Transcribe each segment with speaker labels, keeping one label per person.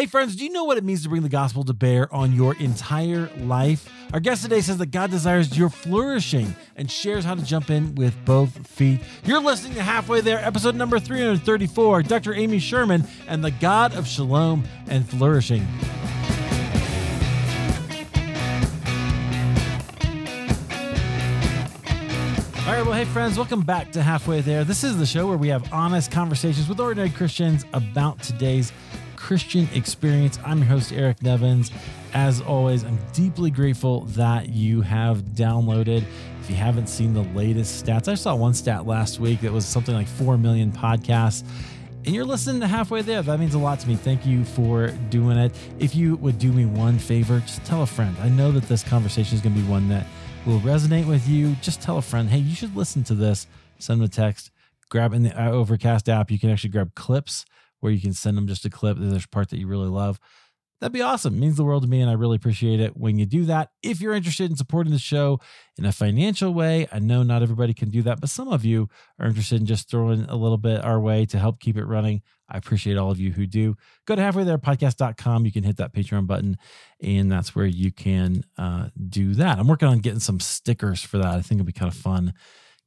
Speaker 1: Hey, friends, do you know what it means to bring the gospel to bear on your entire life? Our guest today says that God desires your flourishing and shares how to jump in with both feet. You're listening to Halfway There, episode number 334, Dr. Amy Sherman and the God of Shalom and Flourishing. All right, well, hey, friends, welcome back to Halfway There. This is the show where we have honest conversations with ordinary Christians about today's Christian experience. I'm your host, Eric Nevins. As always, I'm deeply grateful that you have downloaded. If you haven't seen the latest stats, I saw one stat last week that was something like 4 million podcasts and you're listening to halfway there. That means a lot to me. Thank you for doing it. If you would do me one favor, just tell a friend. I know that this conversation is going to be one that will resonate with you. Just tell a friend, hey, you should listen to this. Send them a text. Grab in the uh, Overcast app. You can actually grab clips where you can send them just a clip. There's part that you really love. That'd be awesome. It means the world to me, and I really appreciate it when you do that. If you're interested in supporting the show in a financial way, I know not everybody can do that, but some of you are interested in just throwing a little bit our way to help keep it running. I appreciate all of you who do. Go to halfwaytherepodcast.com. You can hit that Patreon button, and that's where you can uh, do that. I'm working on getting some stickers for that. I think it'll be kind of fun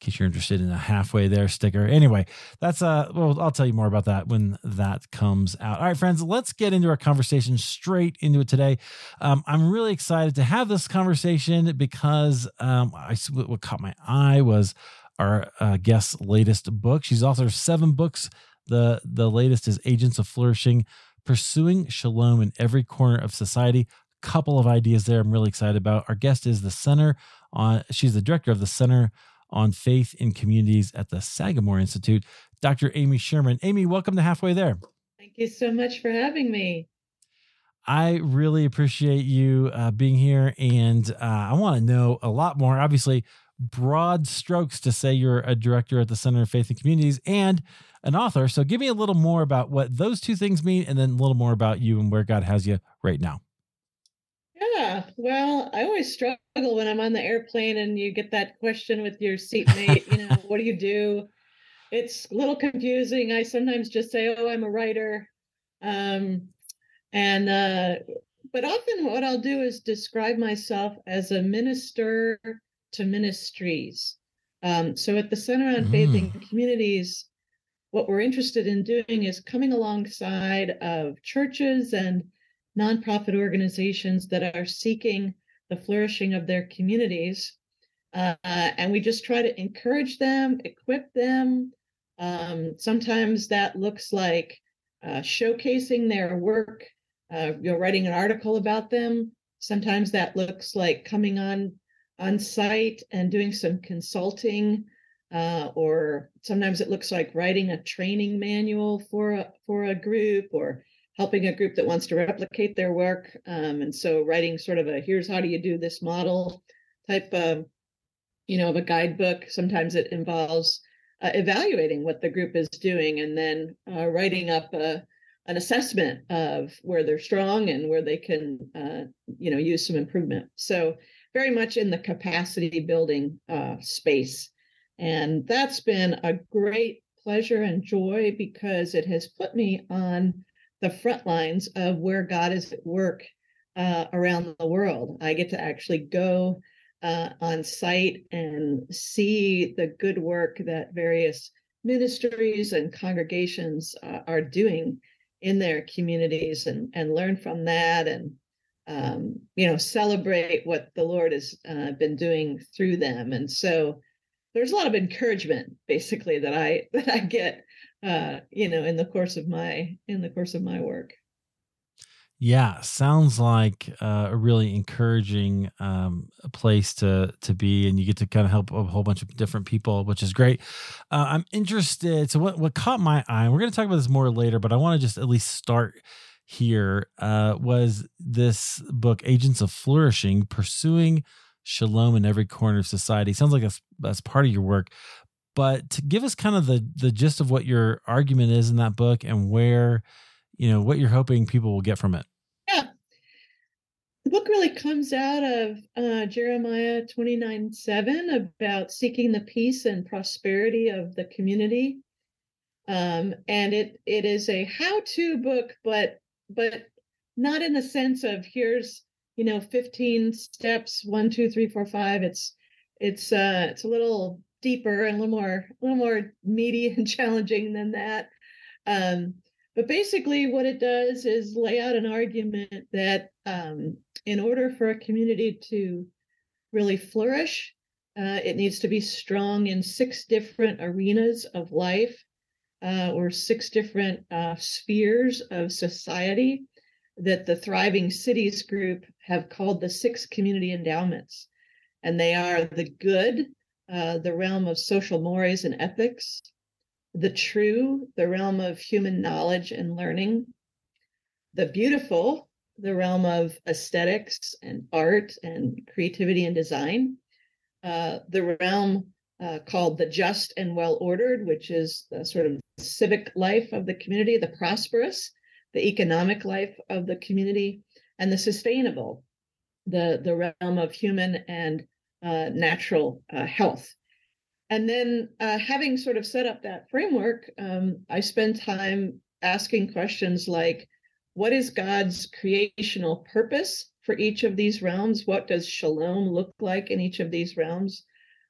Speaker 1: case you're interested in a halfway there sticker. Anyway, that's uh well, I'll tell you more about that when that comes out. All right, friends, let's get into our conversation straight into it today. Um, I'm really excited to have this conversation because um, I what caught my eye was our uh, guest's latest book. She's authored seven books. The the latest is Agents of Flourishing, Pursuing Shalom in Every Corner of Society. Couple of ideas there I'm really excited about. Our guest is the center on she's the director of the Center on Faith in Communities at the Sagamore Institute, Dr. Amy Sherman. Amy, welcome to Halfway There.
Speaker 2: Thank you so much for having me.
Speaker 1: I really appreciate you uh, being here, and uh, I want to know a lot more. Obviously, broad strokes to say you're a director at the Center of Faith and Communities and an author. So, give me a little more about what those two things mean, and then a little more about you and where God has you right now.
Speaker 2: Yeah, well, I always struggle when I'm on the airplane and you get that question with your seatmate, you know, what do you do? It's a little confusing. I sometimes just say, "Oh, I'm a writer." Um and uh but often what I'll do is describe myself as a minister to ministries. Um, so at the Center on mm. Faith and mm. Communities, what we're interested in doing is coming alongside of churches and nonprofit organizations that are seeking the flourishing of their communities. Uh, and we just try to encourage them, equip them. Um, sometimes that looks like uh, showcasing their work, uh, you know, writing an article about them. Sometimes that looks like coming on on site and doing some consulting, uh, or sometimes it looks like writing a training manual for a, for a group, or helping a group that wants to replicate their work. Um, and so writing sort of a here's how do you do this model type of, you know, of a guidebook. Sometimes it involves uh, evaluating what the group is doing and then uh, writing up a, an assessment of where they're strong and where they can, uh, you know, use some improvement. So very much in the capacity building uh, space. And that's been a great pleasure and joy because it has put me on the front lines of where God is at work uh, around the world. I get to actually go uh, on site and see the good work that various ministries and congregations uh, are doing in their communities and, and learn from that and um, you know celebrate what the lord has uh, been doing through them and so there's a lot of encouragement basically that i that i get uh, you know, in the course of my in the course of my work.
Speaker 1: Yeah, sounds like uh, a really encouraging um, place to to be, and you get to kind of help a whole bunch of different people, which is great. Uh, I'm interested. So, what what caught my eye? We're going to talk about this more later, but I want to just at least start here. Uh, was this book, Agents of Flourishing, pursuing shalom in every corner of society? Sounds like that's that's part of your work, but give us kind of the the gist of what your argument is in that book and where you know what you're hoping people will get from it.
Speaker 2: Yeah. The book really comes out of uh, jeremiah 29 7 about seeking the peace and prosperity of the community. Um, and it it is a how-to book but but not in the sense of here's you know 15 steps one two three four five. It's it's uh it's a little deeper and a little more a little more meaty and challenging than that um but basically what it does is lay out an argument that um in order for a community to really flourish uh, it needs to be strong in six different arenas of life uh, or six different uh, spheres of society that the Thriving Cities group have called the six community endowments. And they are the good, uh, the realm of social mores and ethics, the true, the realm of human knowledge and learning, the beautiful, the realm of aesthetics and art and creativity and design, uh, the realm uh, called the just and well ordered, which is the sort of civic life of the community, the prosperous, the economic life of the community, and the sustainable, the, the realm of human and uh, natural uh, health. And then, uh, having sort of set up that framework, um, I spend time asking questions like what is God's creational purpose for each of these realms? What does shalom look like in each of these realms?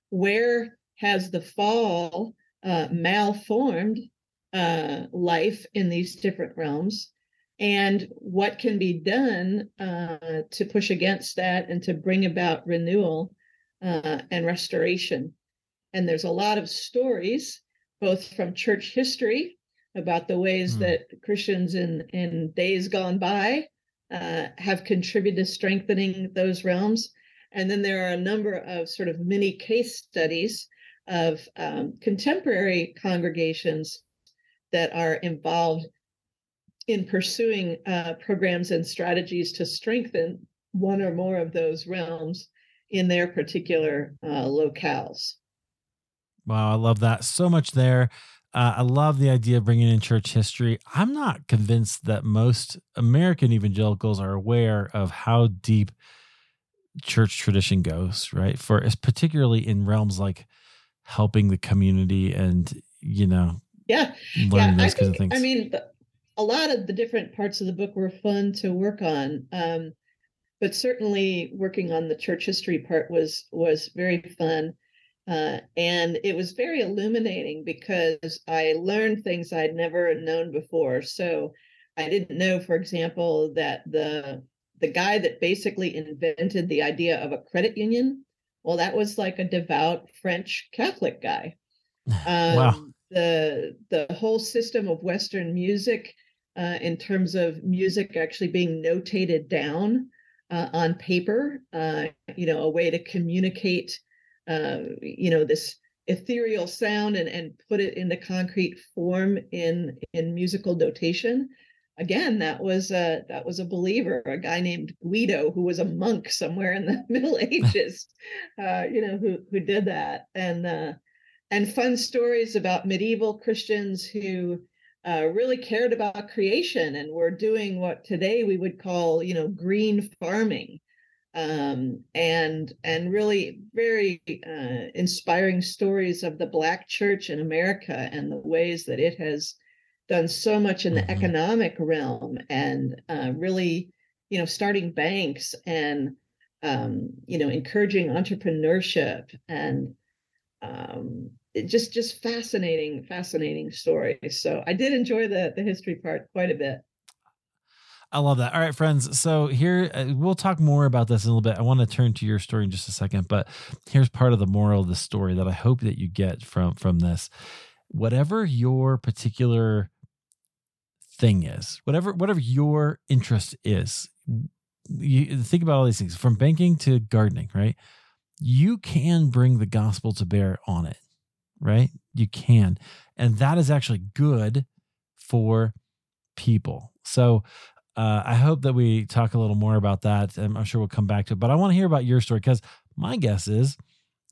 Speaker 2: Where has the fall uh, malformed uh, life in these different realms? and what can be done uh, to push against that and to bring about renewal uh, and restoration. And there's a lot of stories, both from church history about the ways mm. that Christians in, in days gone by uh, have contributed to strengthening those realms. And then there are a number of sort of mini case studies of um, contemporary congregations that are involved in pursuing uh, programs and strategies to strengthen one or more of those realms in their particular uh, locales.
Speaker 1: Wow, I love that so much there. Uh, I love the idea of bringing in church history. I'm not convinced that most American evangelicals are aware of how deep church tradition goes, right? For particularly in realms like helping the community and you know,
Speaker 2: yeah, learning yeah, those I kinds think, of things. I mean, a lot of the different parts of the book were fun to work on. Um, but certainly working on the church history part was was very fun. Uh, and it was very illuminating because I learned things I'd never known before. So I didn't know, for example, that the the guy that basically invented the idea of a credit union, well, that was like a devout French Catholic guy. Um, wow. The the whole system of Western music uh, in terms of music actually being notated down uh, on paper, uh, you know, a way to communicate, uh, you know, this ethereal sound and, and put it into concrete form in in musical notation. Again, that was a that was a believer, a guy named Guido, who was a monk somewhere in the Middle Ages, uh, you know, who who did that, and uh, and fun stories about medieval Christians who uh, really cared about creation and were doing what today we would call, you know, green farming, um, and and really very uh, inspiring stories of the Black Church in America and the ways that it has done so much in the mm-hmm. economic realm and uh, really, you know, starting banks and um, you know encouraging entrepreneurship and um, just just fascinating fascinating story so i did enjoy the the history part quite a bit
Speaker 1: I love that. All right, friends. So here uh, we'll talk more about this in a little bit. I want to turn to your story in just a second, but here's part of the moral of the story that I hope that you get from from this. Whatever your particular thing is, whatever whatever your interest is, you think about all these things from banking to gardening, right? You can bring the gospel to bear on it right? You can. And that is actually good for people. So uh, I hope that we talk a little more about that. And I'm sure we'll come back to it. But I want to hear about your story because my guess is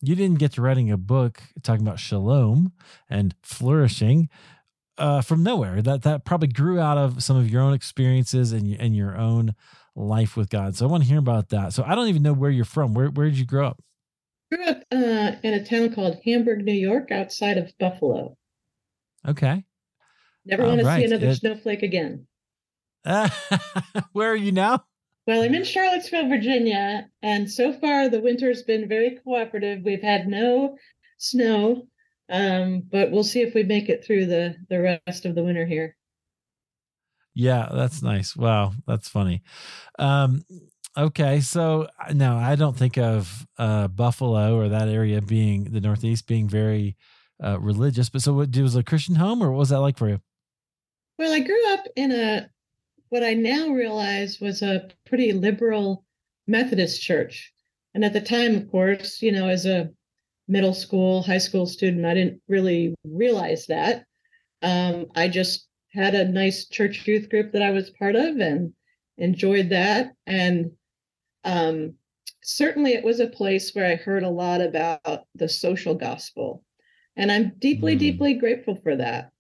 Speaker 1: you didn't get to writing a book talking about shalom and flourishing uh, from nowhere. That that probably grew out of some of your own experiences and, and your own life with God. So I want to hear about that. So I don't even know where you're from. Where where did you grow up?
Speaker 2: Grew up uh, in a town called Hamburg, New York, outside of Buffalo.
Speaker 1: Okay.
Speaker 2: Never want to right. see another it, snowflake again.
Speaker 1: where are you now?
Speaker 2: Well, I'm in Charlottesville, Virginia, and so far the winter's been very cooperative. We've had no snow, um, but we'll see if we make it through the the rest of the winter here.
Speaker 1: Yeah, that's nice. Wow, that's funny. Um, okay, so no, I don't think of uh, Buffalo or that area being the Northeast being very uh, religious. But so, what was a Christian home, or what was that like for you?
Speaker 2: Well, I grew up in a what I now realize was a pretty liberal Methodist church, and at the time, of course, you know, as a middle school, high school student, I didn't really realize that. Um, I just had a nice church youth group that I was part of and enjoyed that. And um, certainly it was a place where I heard a lot about the social gospel. And I'm deeply, mm. deeply grateful for that.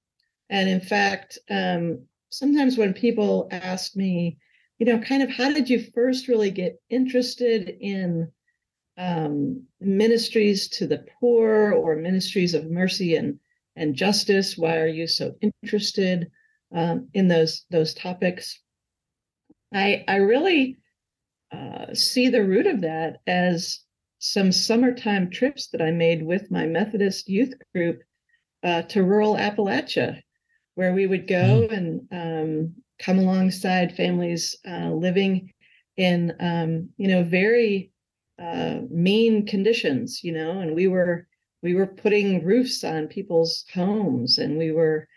Speaker 2: And in fact, um, sometimes when people ask me, you know, kind of how did you first really get interested in um, ministries to the poor or ministries of mercy and, and justice? Why are you so interested? um, in those those topics. I I really uh, see the root of that as some summertime trips that I made with my Methodist youth group uh, to rural Appalachia, where we would go mm. and um, come alongside families uh, living in um, you know very uh, mean conditions, you know, and we were we were putting roofs on people's homes, and we were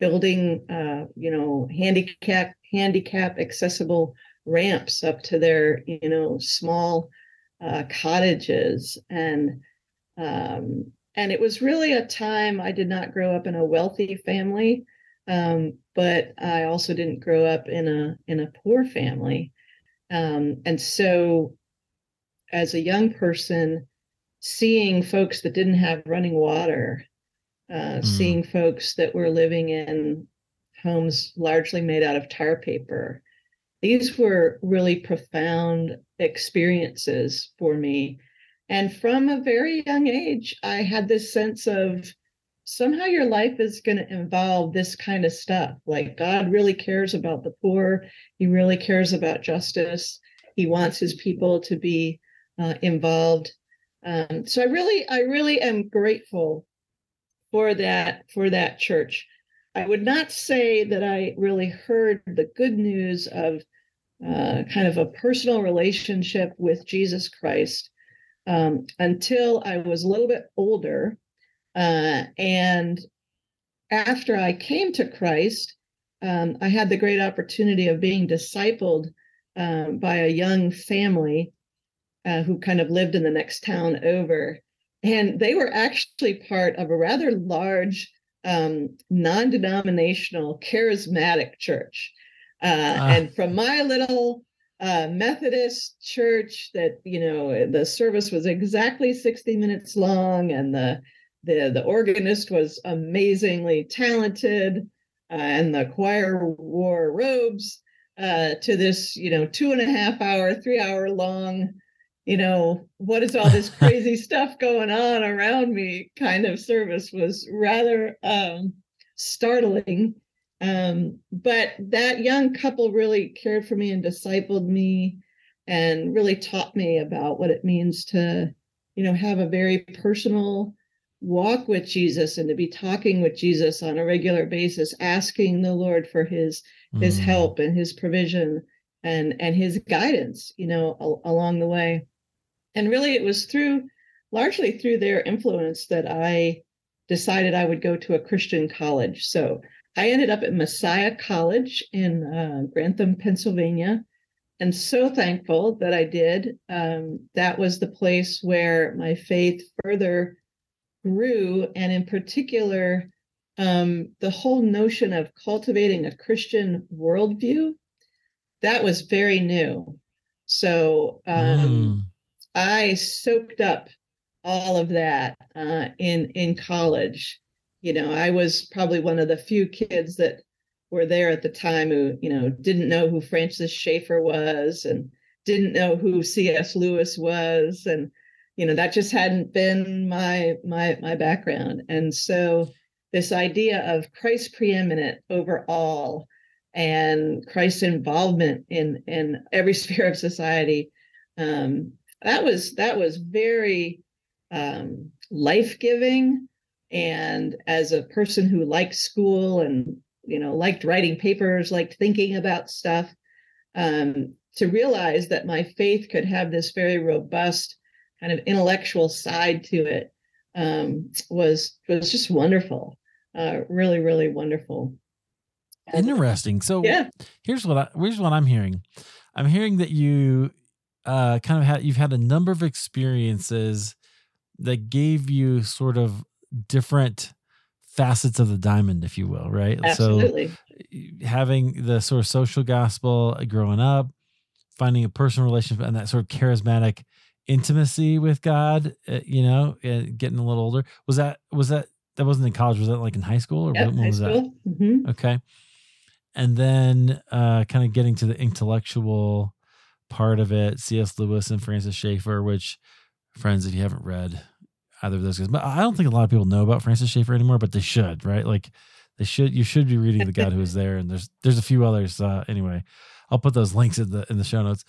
Speaker 2: building, uh, you know, handicap handicap accessible ramps up to their, you know, small uh, cottages, and um, and it was really a time. I did not grow up in a wealthy family, um, but I also didn't grow up in a in a poor family, um, and so as a young person, seeing folks that didn't have running water mm. seeing folks that were living in homes largely made out of tar paper. These were really profound experiences for me. And from a very young age, I had this sense of somehow your life is going to involve this kind of stuff. Like God really cares about the poor, He really cares about justice, He wants His people to be uh, involved. Um, so I really, I really am grateful for that for that church. I would not say that I really heard the good news of uh, kind of a personal relationship with Jesus Christ um, until I was a little bit older. Uh, and after I came to Christ, um, I had the great opportunity of being discipled um, by a young family uh, who kind of lived in the next town over. And they were actually part of a rather large um, non denominational charismatic church. Uh, ah. And from my little uh, Methodist church, that, you know, the service was exactly 60 minutes long and the the, the organist was amazingly talented uh, and the choir wore robes uh, to this, you know, two and a half hour, three hour long you know, what is all this crazy stuff going on around me kind of service was rather um, startling. Um, but that young couple really cared for me and discipled me and really taught me about what it means to, you know, have a very personal walk with Jesus and to be talking with Jesus on a regular basis, asking the Lord for his his mm. help and his provision and and his guidance, you know, a- along the way and really it was through largely through their influence that I decided I would go to a Christian college. So I ended up at Messiah College in uh, Grantham, Pennsylvania, and so thankful that I did. Um, that was the place where my faith further grew, and in particular, um, the whole notion of cultivating a Christian worldview that was very new. So um, mm. I soaked up all of that uh, in in college. You know, I was probably one of the few kids that were there at the time who, you know, didn't know who Francis Schaeffer was and didn't know who C.S. Lewis was, and you know that just hadn't been my my my background. And so this idea of Christ preeminent over all and Christ's involvement in in every sphere of society. Um, that was that was very um, life giving. And as a person who liked school and you know liked writing papers, liked thinking about stuff, um, to realize that my faith could have this very robust kind of intellectual side to it um, was was just wonderful, uh, really, really wonderful.
Speaker 1: Interesting. So yeah. here's what I, here's what I'm hearing. I'm hearing that you uh, kind of had you've had a number of experiences that gave you sort of different facets of the diamond, if you will, right?
Speaker 2: Absolutely.
Speaker 1: So having the sort of social gospel growing up, finding a personal relationship and that sort of charismatic intimacy with God, uh, you know, uh, getting a little older. Was that was that that wasn't in college? Was that like in high school or
Speaker 2: when, when was school. that? Mm-hmm.
Speaker 1: Okay, and then uh, kind of getting to the intellectual part of it, C.S. Lewis and Francis Schaeffer, which friends, if you haven't read either of those guys, but I don't think a lot of people know about Francis Schaeffer anymore, but they should, right? Like they should, you should be reading The God Who Is There, and there's there's a few others. Uh, anyway, I'll put those links in the in the show notes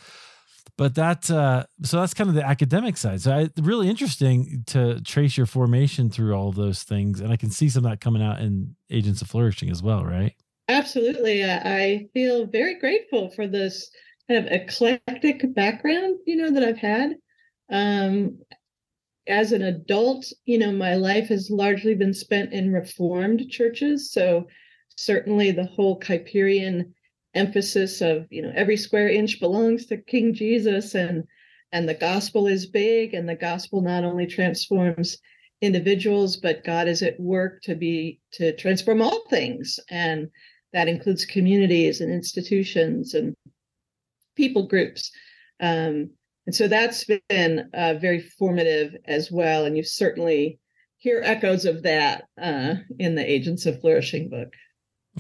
Speaker 1: but that uh, so that's kind of the academic side. So I, really interesting to trace your formation through all those things, and I can see some of that coming out in Agents of Flourishing as well, right?
Speaker 2: Absolutely, I feel very grateful for this kind of eclectic background, you know, that I've had. Um, as an adult, you know, my life has largely been spent in Reformed churches, so certainly the whole Kuyperian emphasis of you know every square inch belongs to king jesus and and the gospel is big and the gospel not only transforms individuals but god is at work to be to transform all things. And that includes communities and institutions and people groups. Um, and so that's been uh, very formative as well and you certainly hear echoes of that uh, in the agents of flourishing book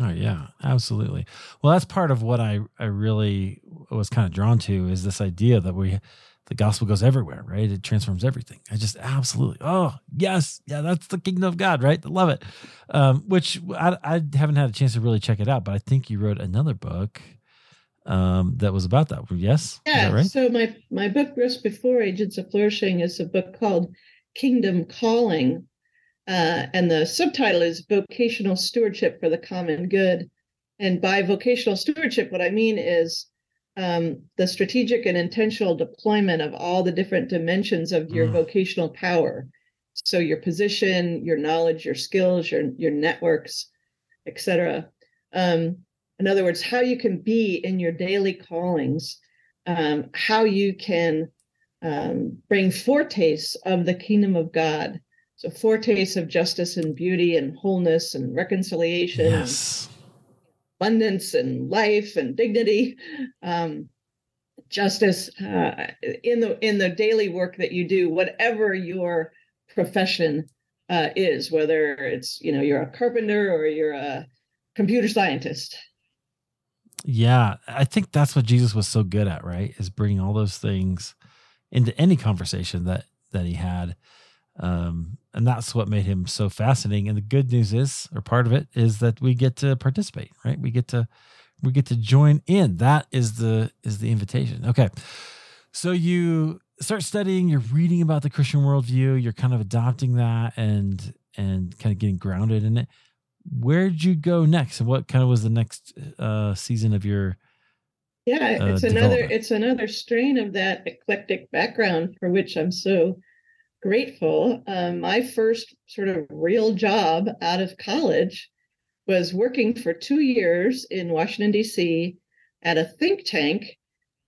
Speaker 1: Oh yeah, absolutely. Well, that's part of what I I really was kind of drawn to is this idea that we the gospel goes everywhere, right? It transforms everything. I just absolutely, oh yes, yeah, that's the kingdom of God, right? I love it. Um, which I, I haven't had a chance to really check it out, but I think you wrote another book um, that was about that. Yes,
Speaker 2: yeah.
Speaker 1: Right?
Speaker 2: So my my book just before Agents of Flourishing is a book called Kingdom Calling, uh, and the subtitle is Vocational Stewardship for the Common Good. And by vocational stewardship, what I mean is um, the strategic and intentional deployment of all the different dimensions of your mm. vocational power. So your position, your knowledge, your skills, your your networks, etc. Um, in other words, how you can be in your daily callings, um, how you can um, bring foretastes of the kingdom of God so foretastes of justice and beauty and wholeness and reconciliation,
Speaker 1: yes.
Speaker 2: and abundance and life and dignity, um, justice uh, in the in the daily work that you do, whatever your profession uh, is, whether it's you know you're a carpenter or you're a computer scientist.
Speaker 1: Yeah, I think that's what Jesus was so good at, right? Is bringing all those things into any conversation that that he had. Um, and that's what made him so fascinating. And the good news is, or part of it, is that we get to participate, right? We get to we get to join in. That is the is the invitation. Okay, so you start studying. You're reading about the Christian worldview. You're kind of adopting that and and kind of getting grounded in it. Where'd you go next? And what kind of was the next uh, season of your
Speaker 2: yeah, uh, it's another it's another strain of that eclectic background for which I'm so grateful. Um, my first sort of real job out of college was working for two years in Washington, D.C. at a think tank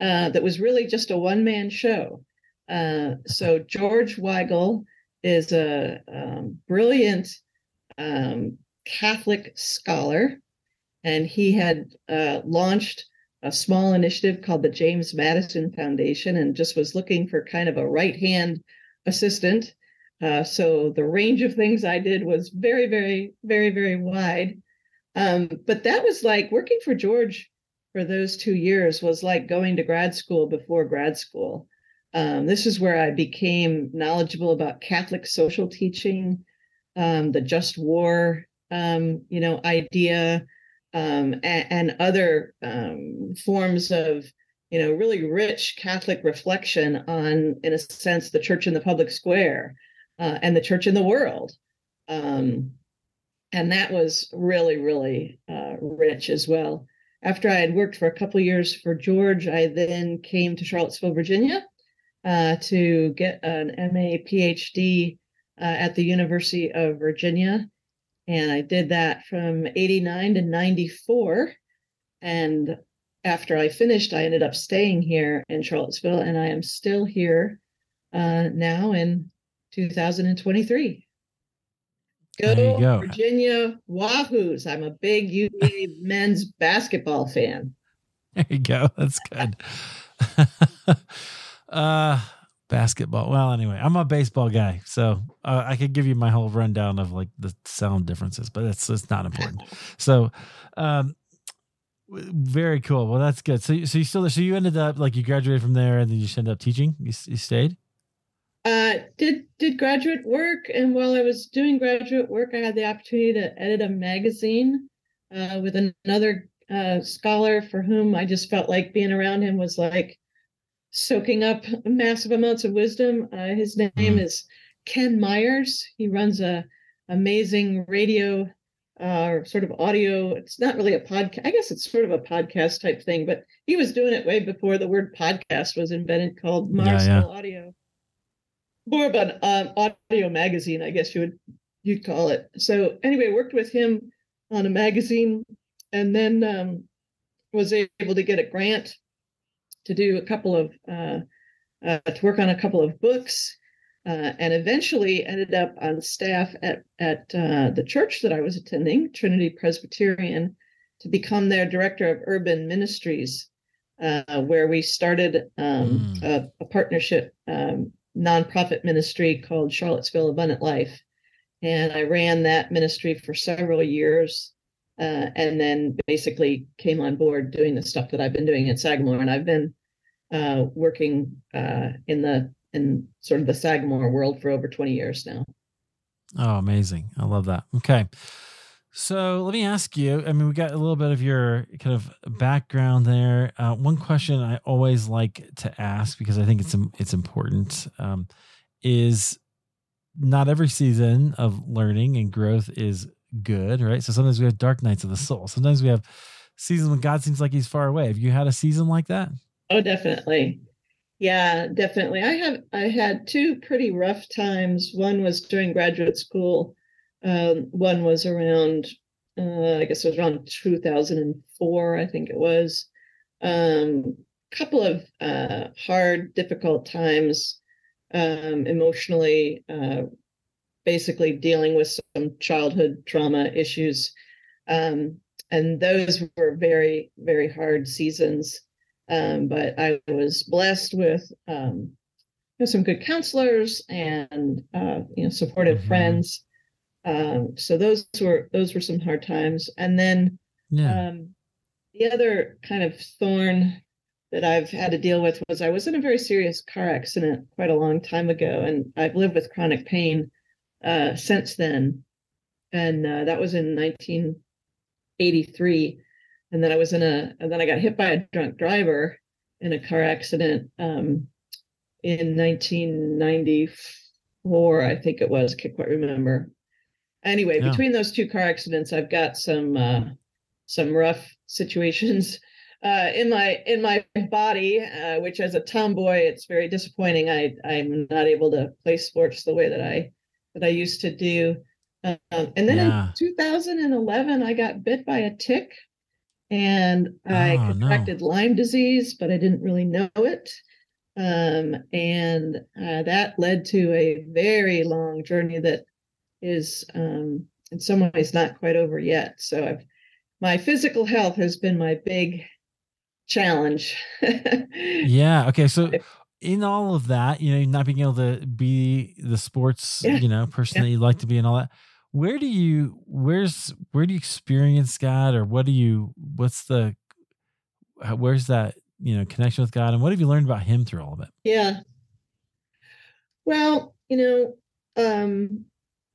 Speaker 2: uh, that was really just a one man show. Uh, so, George Weigel is a um, brilliant um, Catholic scholar, and he had uh, launched a small initiative called the James Madison Foundation and just was looking for kind of a right hand assistant. Uh, so the range of things I did was very, very, very, very wide. Um, but that was like working for George for those two years was like going to grad school before grad school. Um, this is where I became knowledgeable about Catholic social teaching, um, the just war, um, you know, idea, um, and, and, other um, forms of you know really rich Catholic reflection on, in a sense, the church in the public square uh, and the church in the world. Um, and that was really, really uh, rich as well. After I had worked for a couple years for George, I then came to Charlottesville, Virginia, uh, to get an MA PhD uh, at the University of Virginia. And I did that from 89 to 94. And after I finished, I ended up staying here in Charlottesville, and I am still here uh, now in 2023. Go, go, Virginia Wahoos. I'm a big UVA men's basketball fan.
Speaker 1: There you go. That's good. uh basketball. Well, anyway, I'm a baseball guy, so uh, I could give you my whole rundown of like the sound differences, but it's it's not important. So, um, very cool. Well, that's good. So, so you still so you ended up like you graduated from there, and then you just ended up teaching. You, you stayed.
Speaker 2: Uh, did did graduate work, and while I was doing graduate work, I had the opportunity to edit a magazine uh, with another uh, scholar for whom I just felt like being around him was like soaking up massive amounts of wisdom. Uh, his name mm. is Ken Myers. He runs a amazing radio uh, sort of audio. It's not really a podcast. I guess it's sort of a podcast type thing, but he was doing it way before the word podcast was invented, called Mars yeah, yeah. Audio more of an um, audio magazine, I guess you would you'd call it. So anyway, worked with him on a magazine, and then um, was able to get a grant to do a couple of uh, uh, to work on a couple of books, uh, and eventually ended up on staff at at uh, the church that I was attending, Trinity Presbyterian, to become their director of urban ministries, uh, where we started um, mm. a, a, partnership um, nonprofit ministry called Charlottesville Abundant Life. And I ran that ministry for several years uh, and then basically came on board doing the stuff that I've been doing at Sagamore. And I've been uh, working uh, in the in sort of the Sagamore world for over 20 years now.
Speaker 1: Oh, amazing. I love that. Okay. So let me ask you. I mean, we got a little bit of your kind of background there. Uh, one question I always like to ask because I think it's it's important um, is not every season of learning and growth is good, right? So sometimes we have dark nights of the soul. Sometimes we have seasons when God seems like He's far away. Have you had a season like that?
Speaker 2: Oh, definitely. Yeah, definitely. I have. I had two pretty rough times. One was during graduate school um, one was around, uh, I guess it was around 2004, I think it was. A um, couple of uh, hard, difficult times um, emotionally, uh, basically dealing with some childhood trauma issues. Um, and those were very, very hard seasons. Um, but I was blessed with um, you know, some good counselors and uh, you know supportive mm-hmm. friends um, so those were those were some hard times. And then yeah. um, the other kind of thorn that I've had to deal with was I was in a very serious car accident quite a long time ago, and I've lived with chronic pain uh, since then. And uh, that was in 1983. And then I was in a, and then I got hit by a drunk driver in a car accident um, in 1994, I think it was. I can't quite remember anyway, yeah. between those two car accidents, I've got some uh, some rough situations uh, in my in my body, uh, which as a tomboy, it's very disappointing. I I'm not able to play sports the way that I that I used to do. Um, and then yeah. in 2011, I got bit by a tick, and I oh, contracted no. Lyme disease, but I didn't really know it. Um, and uh, that led to a very long journey that is um, in some ways not quite over yet. So I've, my physical health has been my big challenge.
Speaker 1: yeah. Okay. So in all of that, you know, not being able to be the sports, yeah. you know, person yeah. that you'd like to be and all that. Where do you where's where do you experience God or what do you what's the where's that you know connection with God and what have you learned about him through all of it?
Speaker 2: Yeah. Well, you know, um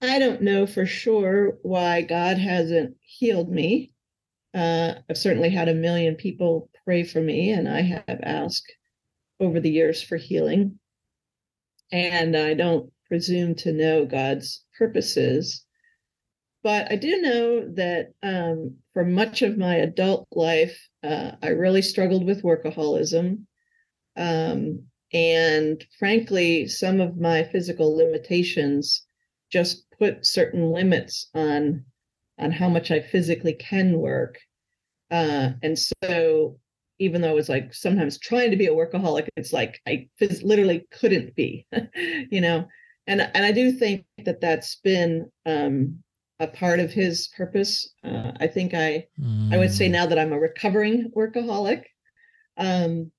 Speaker 2: I don't know for sure why God hasn't healed me. Uh, I've certainly had a million people pray for me, and I have asked over the years for healing. And I don't presume to know God's purposes. But I do know that um, for much of my adult life, uh, I really struggled with workaholism. Um, and frankly, some of my physical limitations just put certain limits on on how much I physically can work. Uh, and so even though I was like sometimes trying to be a workaholic, it's like I phys- literally couldn't be, you know. And and I do think that that's been um, a part of his purpose. Uh, I think I mm. I would say mm. now that I'm a recovering workaholic, um,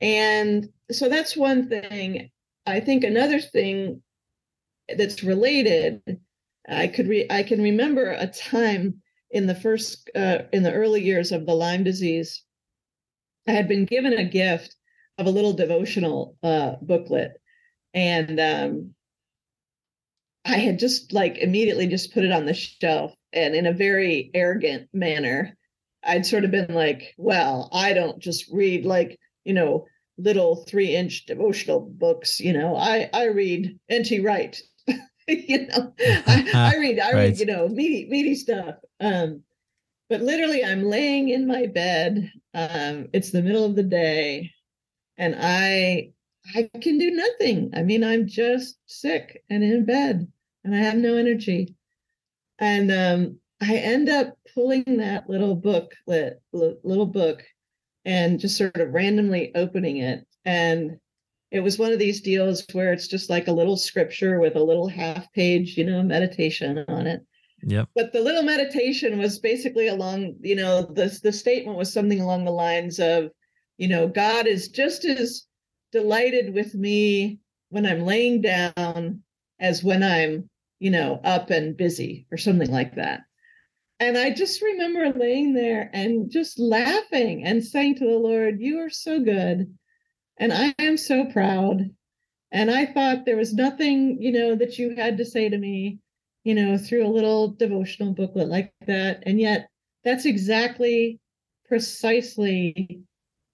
Speaker 2: and so that's one thing. I think another thing that's related. I could re- I can remember a time in the first uh, in the early years of the Lyme disease I had been given a gift of a little devotional uh, booklet, and um, I had just like immediately just put it on the shelf, and in a very arrogant manner, I'd sort of been like, "Well, I don't just read like you know little three inch devotional books. You know, I I read N.T. Wright. you know, I, I read I right. read you know meaty meaty stuff." Um, but literally i'm laying in my bed um, it's the middle of the day and i i can do nothing. I mean i'm just sick and in bed and i have no energy. And um, i end up pulling that little book little book and just sort of randomly opening it. And it was one of these deals where it's just like a little scripture with a little half page you know meditation on it
Speaker 1: Yep.
Speaker 2: But the little meditation was basically along, you know, the the statement was something along the lines of, you know, God is just as delighted with me when I'm laying down as when I'm, you know, up and busy or something like that. And I just remember laying there and just laughing and saying to the Lord, You are so good. And I am so proud. And I thought there was nothing, you know, that you had to say to me you know, through a little devotional booklet like that. And yet, that's exactly precisely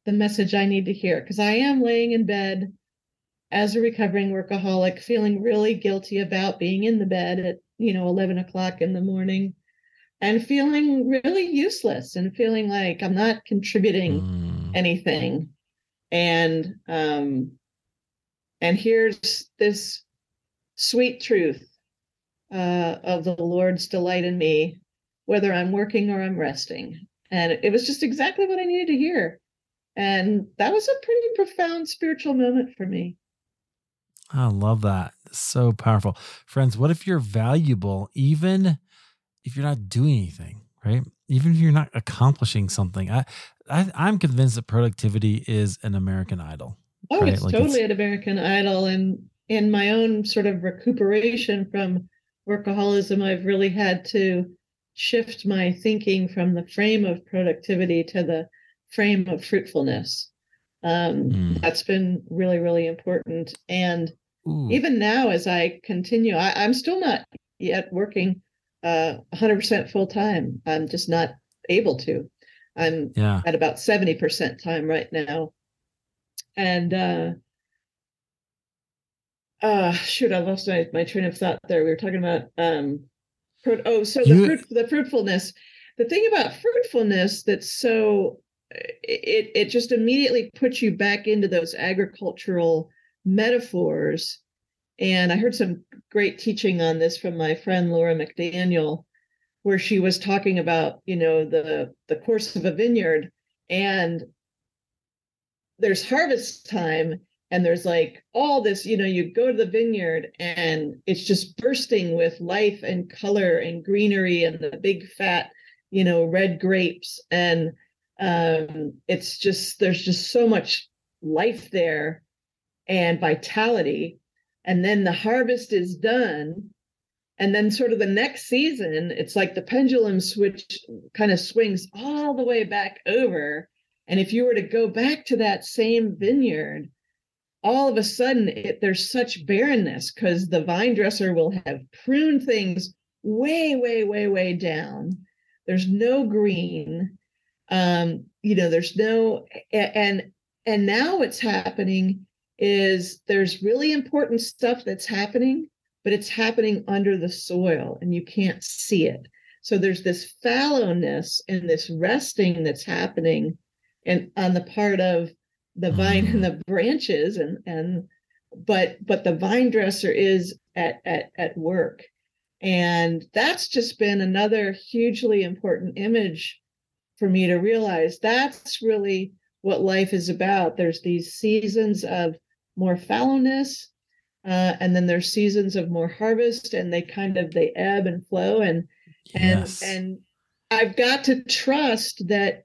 Speaker 2: the message I need to hear because I am laying in bed as a recovering workaholic, feeling really guilty about being in the bed at, you know, 11 o'clock in the morning and feeling really useless and feeling like I'm not contributing mm. anything. And, um, and here's this sweet truth uh, of the Lord's delight in me, whether I'm working or I'm resting. And it was just exactly what I needed to hear. And that was a pretty profound spiritual moment for me.
Speaker 1: I love that. So powerful. Friends, what if you're valuable even if you're not doing anything, right? Even if you're not accomplishing something. I, I am convinced that productivity is an American idol.
Speaker 2: Oh, right? it's like totally it's, an American idol. And in my own sort of recuperation from workaholism, I've really had to shift my thinking from the frame of productivity to the frame of fruitfulness. Um, mm. That's been really, really important. And Ooh. even now, as I continue, I, am still not yet working uh, 100% full time. I'm just not able to. I'm yeah. at about 70% time right now. And uh, uh shoot i lost my, my train of thought there. We were talking about um oh so the, fruit, the fruitfulness. The thing about fruitfulness that's so it it just immediately puts you back into those agricultural metaphors. And i heard some great teaching on this from my friend laura mcdaniel where she was talking about you know the the course of a vineyard. And there's harvest time and there's like all this you know you go to the vineyard and it's just bursting with life and color and greenery and the big fat you know red grapes. And um it's just there's just so much life there and vitality. And then the harvest is done. And then sort of the next season it's like the pendulum switch kind of swings all the way back over. And if you were to go back to that same vineyard all of a sudden it, there's such barrenness because the vine dresser will have pruned things way, way, way, way down. there's no green um you know there's no and and now what's happening is there's really important stuff that's happening but it's happening under the soil and you can't see it so there's this fallowness and this resting that's happening and on the part of the vine and the branches and and but but the vine dresser is at at at work and that's just been another hugely important image for me to realize that's really what life is about. There's these seasons of more fallowness, uh, and then there's seasons of more harvest, and they kind of they ebb and flow. And yes. and and I've got to trust that,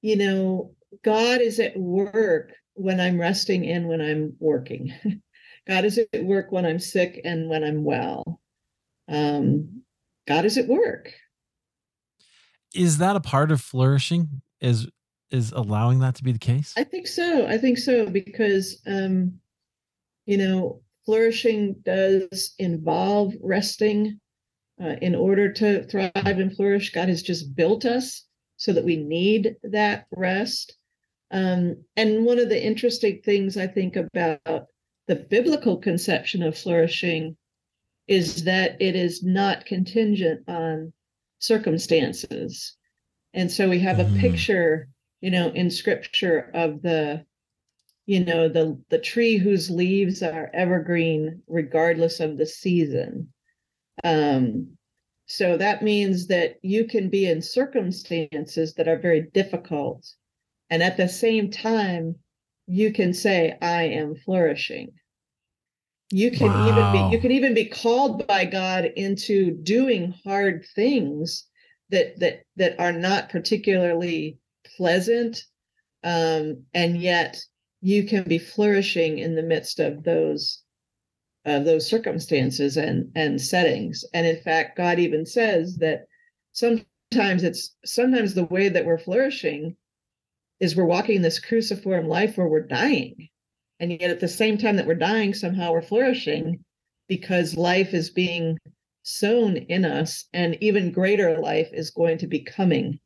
Speaker 2: you know, God is at work when I'm resting and when I'm working. God is at work when I'm sick and when I'm well um, God is at work.
Speaker 1: Is that a part of flourishing? Is is allowing that to be the case?
Speaker 2: I think so. I think so because um, you know flourishing does involve resting uh, in order to thrive and flourish. God has just built us so that we need that rest. Um, and one of the interesting things I think about the biblical conception of flourishing is that it is not contingent on circumstances. And so we have a mm. picture, you know, in scripture of the, you know, the the tree whose leaves are evergreen regardless of the season. Um, so that means that you can be in circumstances that are very difficult. And at the same time, you can say, I am flourishing you can wow. even be you can even be called by god into doing hard things that that that are not particularly pleasant um, and yet you can be flourishing in the midst of those uh, those circumstances and and settings and in fact god even says that sometimes it's sometimes the way that we're flourishing is we're walking this cruciform life where we're dying. And yet at the same time that we're dying somehow we're flourishing because life is being sown in us and even greater life is going to be coming.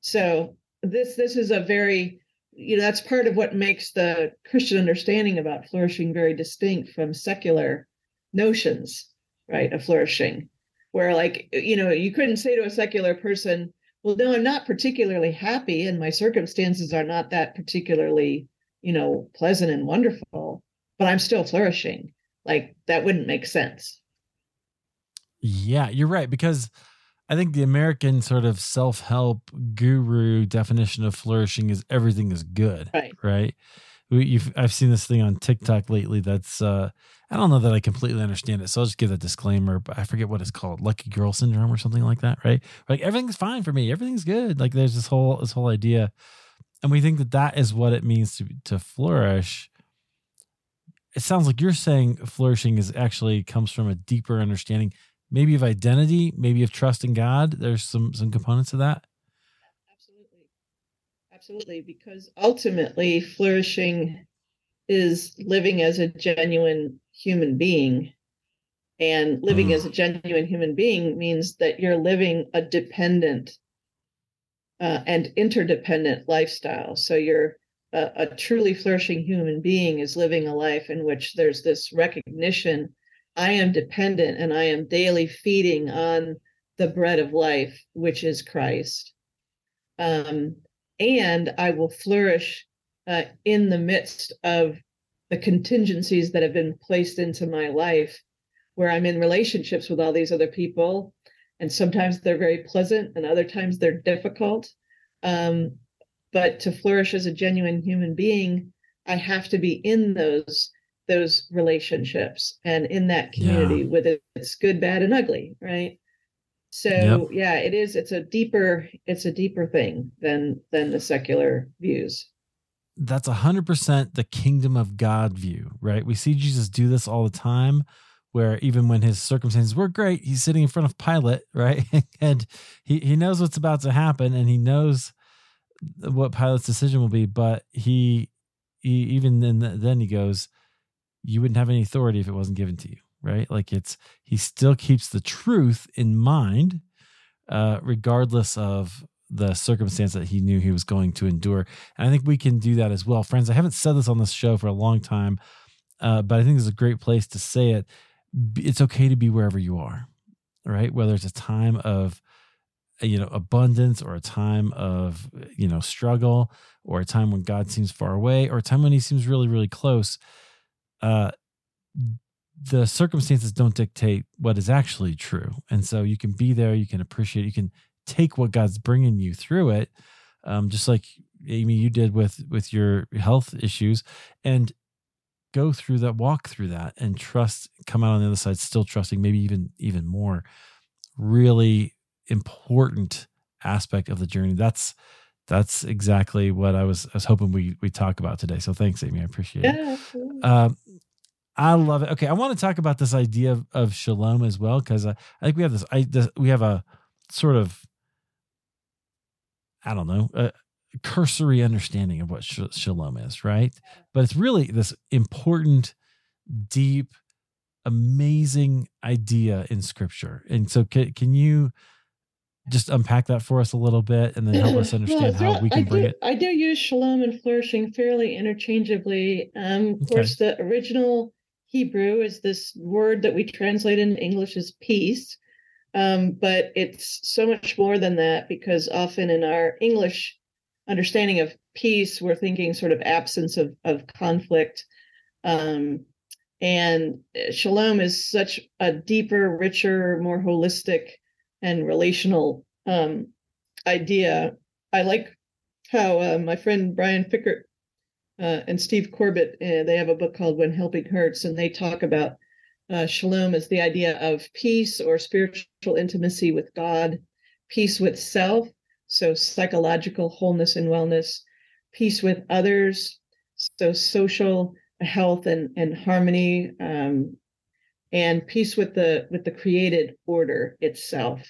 Speaker 2: So this this is a very you know that's part of what makes the christian understanding about flourishing very distinct from secular notions right of flourishing where like you know you couldn't say to a secular person well no i'm not particularly happy and my circumstances are not that particularly you know, pleasant and wonderful, but I'm still flourishing. Like that wouldn't make sense.
Speaker 1: Yeah, you're right. Because I think the American sort of self help guru definition of flourishing is everything is good.
Speaker 2: Right.
Speaker 1: Right. You've, I've seen this thing on TikTok lately that's, uh, I don't know that I completely understand it. So I'll just give a disclaimer, but I forget what it's called, lucky girl syndrome or something like that. Right. Like everything's fine for me. Everything's good. Like there's this whole, this whole idea and we think that that is what it means to to flourish it sounds like you're saying flourishing is actually comes from a deeper understanding maybe of identity maybe of trust in god there's some some components of that
Speaker 2: absolutely because ultimately flourishing is living as a genuine human being and living mm. as a genuine human being means that you're living a dependent uh, and interdependent lifestyle. So you're a, a, truly flourishing human being is living a life in which there's this recognition I am dependent and I am daily feeding on the bread of life, which is Christ. Um, and I will flourish uh, in the midst of the contingencies that have been placed into my life, where I'm in relationships with all these other people and sometimes they're very pleasant and other times they're difficult um, but to flourish as a genuine human being i have to be in those those relationships and in that community yeah. with it's good bad and ugly right so yep. yeah it is it's a deeper it's a deeper thing than than the secular views
Speaker 1: that's a hundred percent the kingdom of god view right we see jesus do this all the time where even when his circumstances were great, he's sitting in front of Pilate, right? and he, he knows what's about to happen and he knows what Pilate's decision will be, but he, he even then, then he goes, you wouldn't have any authority if it wasn't given to you, right? Like it's, he still keeps the truth in mind. uh, regardless of the circumstance that he knew he was going to endure. And I think we can do that as well. Friends, I haven't said this on this show for a long time, uh, but I think is a great place to say it. It's okay to be wherever you are, right? Whether it's a time of you know abundance or a time of you know struggle or a time when god seems far away or a time when he seems really really close uh the circumstances don't dictate what is actually true and so you can be there you can appreciate you can take what god's bringing you through it um just like amy you did with with your health issues and go through that walk through that and trust come out on the other side still trusting maybe even even more really important aspect of the journey. That's that's exactly what I was I was hoping we we talk about today. So thanks, Amy. I appreciate
Speaker 2: yeah.
Speaker 1: it. I love it. Okay, I want to talk about this idea of, of shalom as well because I, I, think we have this, I this, we have a sort of I don't know a cursory understanding of what sh- shalom is, right? But it's really this important, deep, amazing idea in Scripture. And so, can, can you just unpack that for us a little bit and then help us understand how we can
Speaker 2: I
Speaker 1: bring
Speaker 2: do,
Speaker 1: it?
Speaker 2: I do use shalom and flourishing fairly interchangeably. Um, of okay. course, the original Hebrew is this word that we translate in English as peace. Um, but it's so much more than that because often in our English understanding of peace, we're thinking sort of absence of, of conflict. Um, and shalom is such a deeper, richer, more holistic and relational um, idea. I like how uh, my friend Brian Fikkert uh, and Steve Corbett uh, they have a book called When Helping Hurts, and they talk about uh, shalom as the idea of peace or spiritual intimacy with God, peace with self, so psychological wholeness and wellness, peace with others, so social health and and harmony, um, and peace with the with the created order itself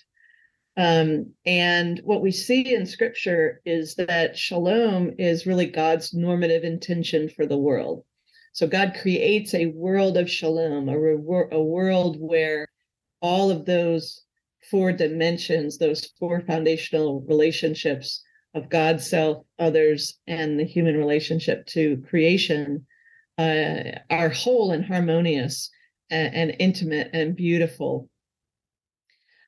Speaker 2: um, and what we see in scripture is that shalom is really god's normative intention for the world so god creates a world of shalom a, re- a world where all of those four dimensions those four foundational relationships of god self others and the human relationship to creation uh, are whole and harmonious and, and intimate and beautiful.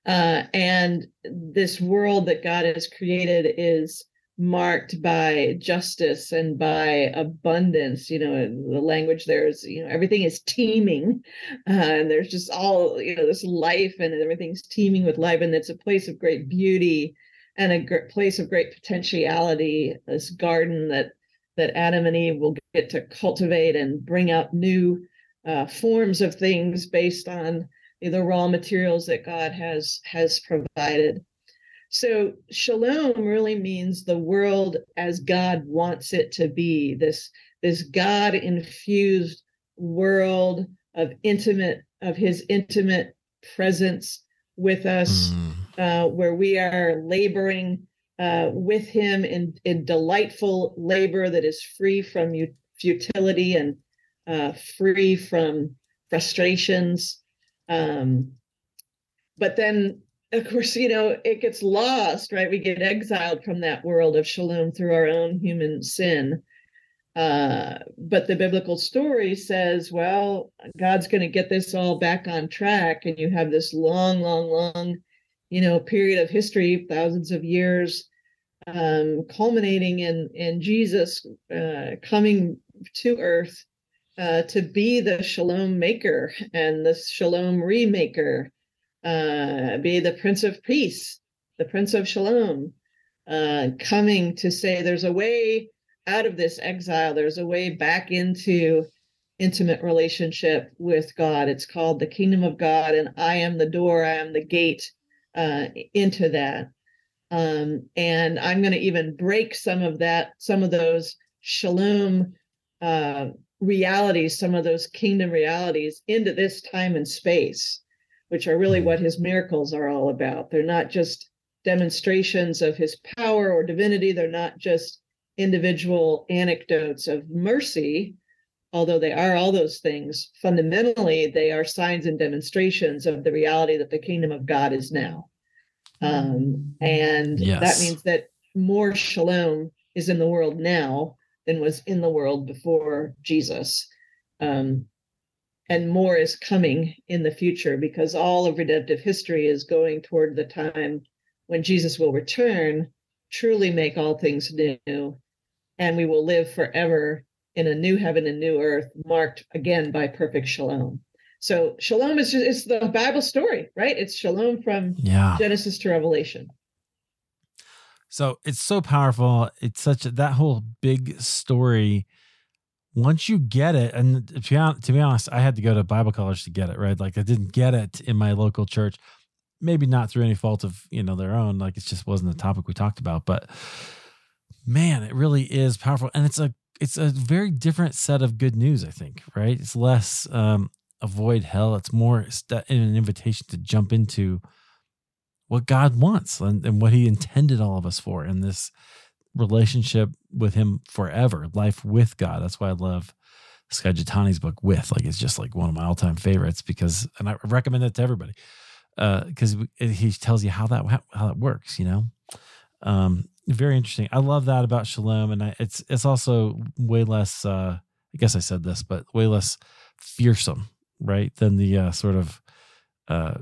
Speaker 2: Uh, and this world that God has created is marked by justice and by abundance. You know, the language there is, you know, everything is teeming, uh, and there's just all, you know, this life and everything's teeming with life, and it's a place of great beauty and a great place of great potentiality. This garden that that Adam and Eve will get to cultivate and bring out new uh, forms of things based on the raw materials that God has has provided. So shalom really means the world as God wants it to be. This this God infused world of intimate of His intimate presence with us, mm. uh, where we are laboring uh, with Him in in delightful labor that is free from futility and uh, free from frustrations. Um, but then, of course, you know, it gets lost, right? We get exiled from that world of shalom through our own human sin. Uh, but the biblical story says, well, God's going to get this all back on track. And you have this long, long, long, you know, period of history, thousands of years, um, culminating in, in Jesus uh, coming to earth uh, to be the shalom maker and the shalom remaker, uh, be the Prince of Peace, the Prince of Shalom, uh, coming to say there's a way out of this exile, there's a way back into intimate relationship with God. It's called the kingdom of God, and I am the door, I am the gate uh, into that. Um, and I'm going to even break some of that, some of those shalom uh, realities, some of those kingdom realities into this time and space, which are really what his miracles are all about. They're not just demonstrations of his power or divinity, they're not just individual anecdotes of mercy, although they are all those things. Fundamentally, they are signs and demonstrations of the reality that the kingdom of God is now. Um, and
Speaker 1: Yes.
Speaker 2: that means that more shalom is in the world now than was in the world before Jesus. Um, and more is coming in the future because all of redemptive history is going toward the time when Jesus will return, truly make all things new, and we will live forever in a new heaven and new earth, marked again by perfect shalom. So shalom is just it's the Bible story, right? It's shalom from
Speaker 1: Yeah.
Speaker 2: Genesis to Revelation.
Speaker 1: So it's so powerful. It's such a, that whole big story. Once you get it, and to be, honest, I had to go to Bible college to get it, right? Like I didn't get it in my local church. Maybe not through any fault of you know their own. Like it just wasn't the topic we talked about. But man, it really is powerful, and it's a it's a very different set of good news. I think, right? It's less um, avoid hell. It's more an invitation to jump into what God wants and, and what He intended all of us for in this relationship with Him forever, life with God. That's why I love Skye book, With. Like, it's just like one of my all time favorites because, and I recommend it to everybody because he tells you how that how that works. You know, um, very interesting. I love that about Shalom, and I, it's it's also way less. Uh, I guess I said this, but way less fearsome, right, than the uh, sort of uh,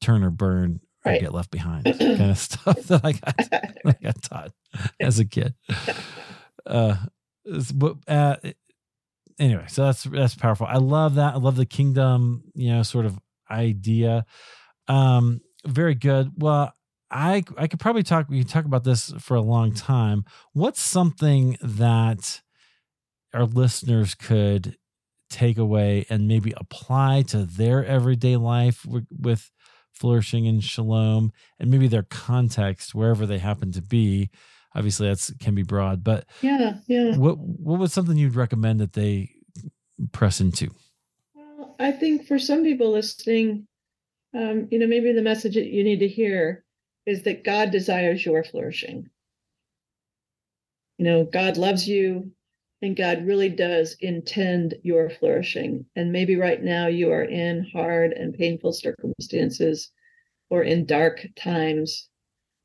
Speaker 1: turn or burn
Speaker 2: Right.
Speaker 1: get left behind kind of stuff that I got, I got taught as a kid. Uh, but uh, anyway, so that's that's powerful. I love that. I love the kingdom, you know, sort of idea. Um, very good. Well, I I could probably talk. We can talk about this for a long time. What's something that our listeners could take away and maybe apply to their everyday life with, with flourishing in shalom, and maybe their context wherever they happen to be. Obviously, that's can be broad, but
Speaker 2: Yeah, yeah.
Speaker 1: what what was something you'd recommend that they press into?
Speaker 2: Well, I think for some people listening, um, you know, maybe the message that you need to hear is that God desires your flourishing. You know, God loves you and God really does intend your flourishing. And maybe right now you are in hard and painful circumstances or in dark times.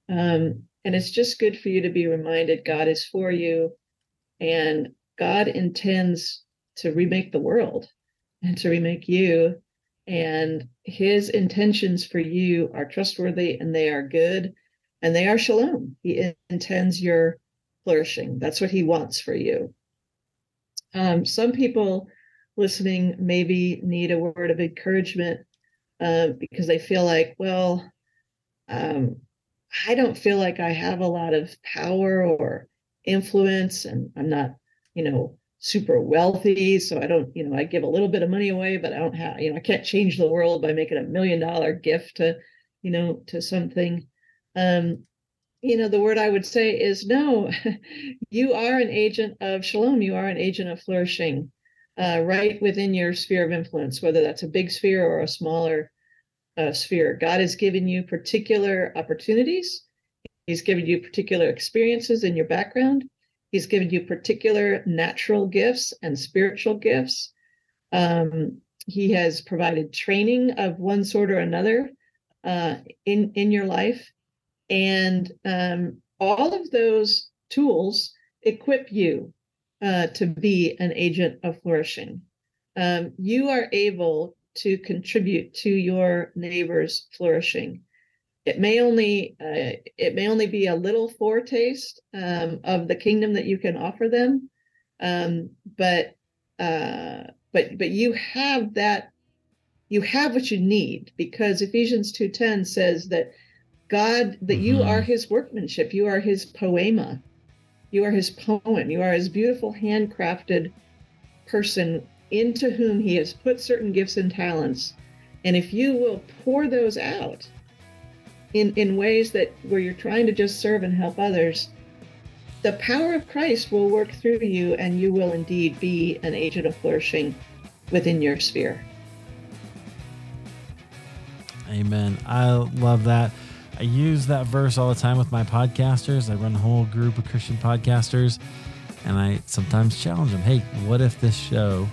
Speaker 2: Um, and it's just good for you to be reminded God is for you and God intends to remake the world and to remake you. And his intentions for you are trustworthy and they are good and they are shalom. He intends your flourishing. That's what he wants for you. Um, some people listening maybe need a word of encouragement uh, because they feel like, well, um, I don't feel like I have a lot of power or influence, and I'm not, you know, super wealthy. So I don't, you know, I give a little bit of money away, but I don't have, you know, I can't change the world by making a million dollar gift to, you know, to something. Um, you know, the word I would say is no, you are an agent of shalom. You are an agent of flourishing uh, right within your sphere of influence, whether that's a big sphere or a smaller uh, sphere. God has given you particular opportunities. He's given you particular experiences in your background. He's given you particular natural gifts and spiritual gifts. Um, he has provided training of one sort or another uh, in in your life, and um, all of those tools equip you uh, to be an agent of flourishing. Um, you are able to contribute to your neighbor's flourishing. It may only uh, it may only be a little foretaste um, of the kingdom that you can offer them, um, but uh, but but you have that you have what you need because Ephesians two ten says that God that you are mm-hmm. His workmanship, you are His poema, you are His poem, you are His beautiful handcrafted person into whom he has put certain gifts and talents. And if you will pour those out in in ways that where you're trying to just serve and help others the power of christ will work through you and you will indeed be an agent of flourishing within your sphere.
Speaker 1: Amen. I love that. I use that verse all the time with my podcasters. I run a whole group of Christian podcasters, and I sometimes challenge them hey, what if this show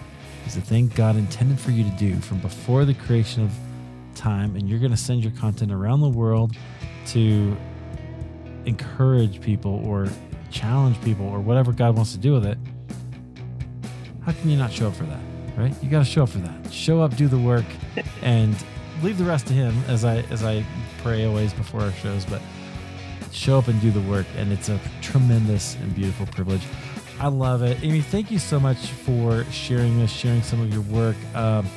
Speaker 1: is the thing God intended for you to do from before the creation of time and you're going to send your content around the world to encourage people or challenge people or whatever God wants to do with it, how can you not show up for that? Right? You got to show up for that. Show up, do the work, and leave the rest to Him. As I as I pray always before our shows, but show up and do the work, and it's a tremendous and beautiful privilege. I love it, Amy. Thank you so much for sharing this, sharing some of your work. Um,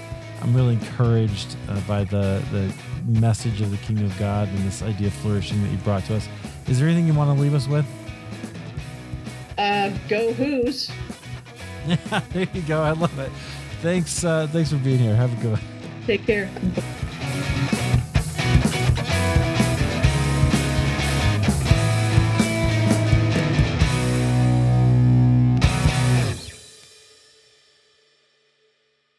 Speaker 1: I'm really encouraged uh, by the the message of the kingdom of God and this idea of flourishing that you brought to us. Is there anything you want to leave us with?
Speaker 2: Uh, go Who's.
Speaker 1: there you go. I love it. Thanks. Uh, thanks for being here. Have a good one.
Speaker 2: Take care.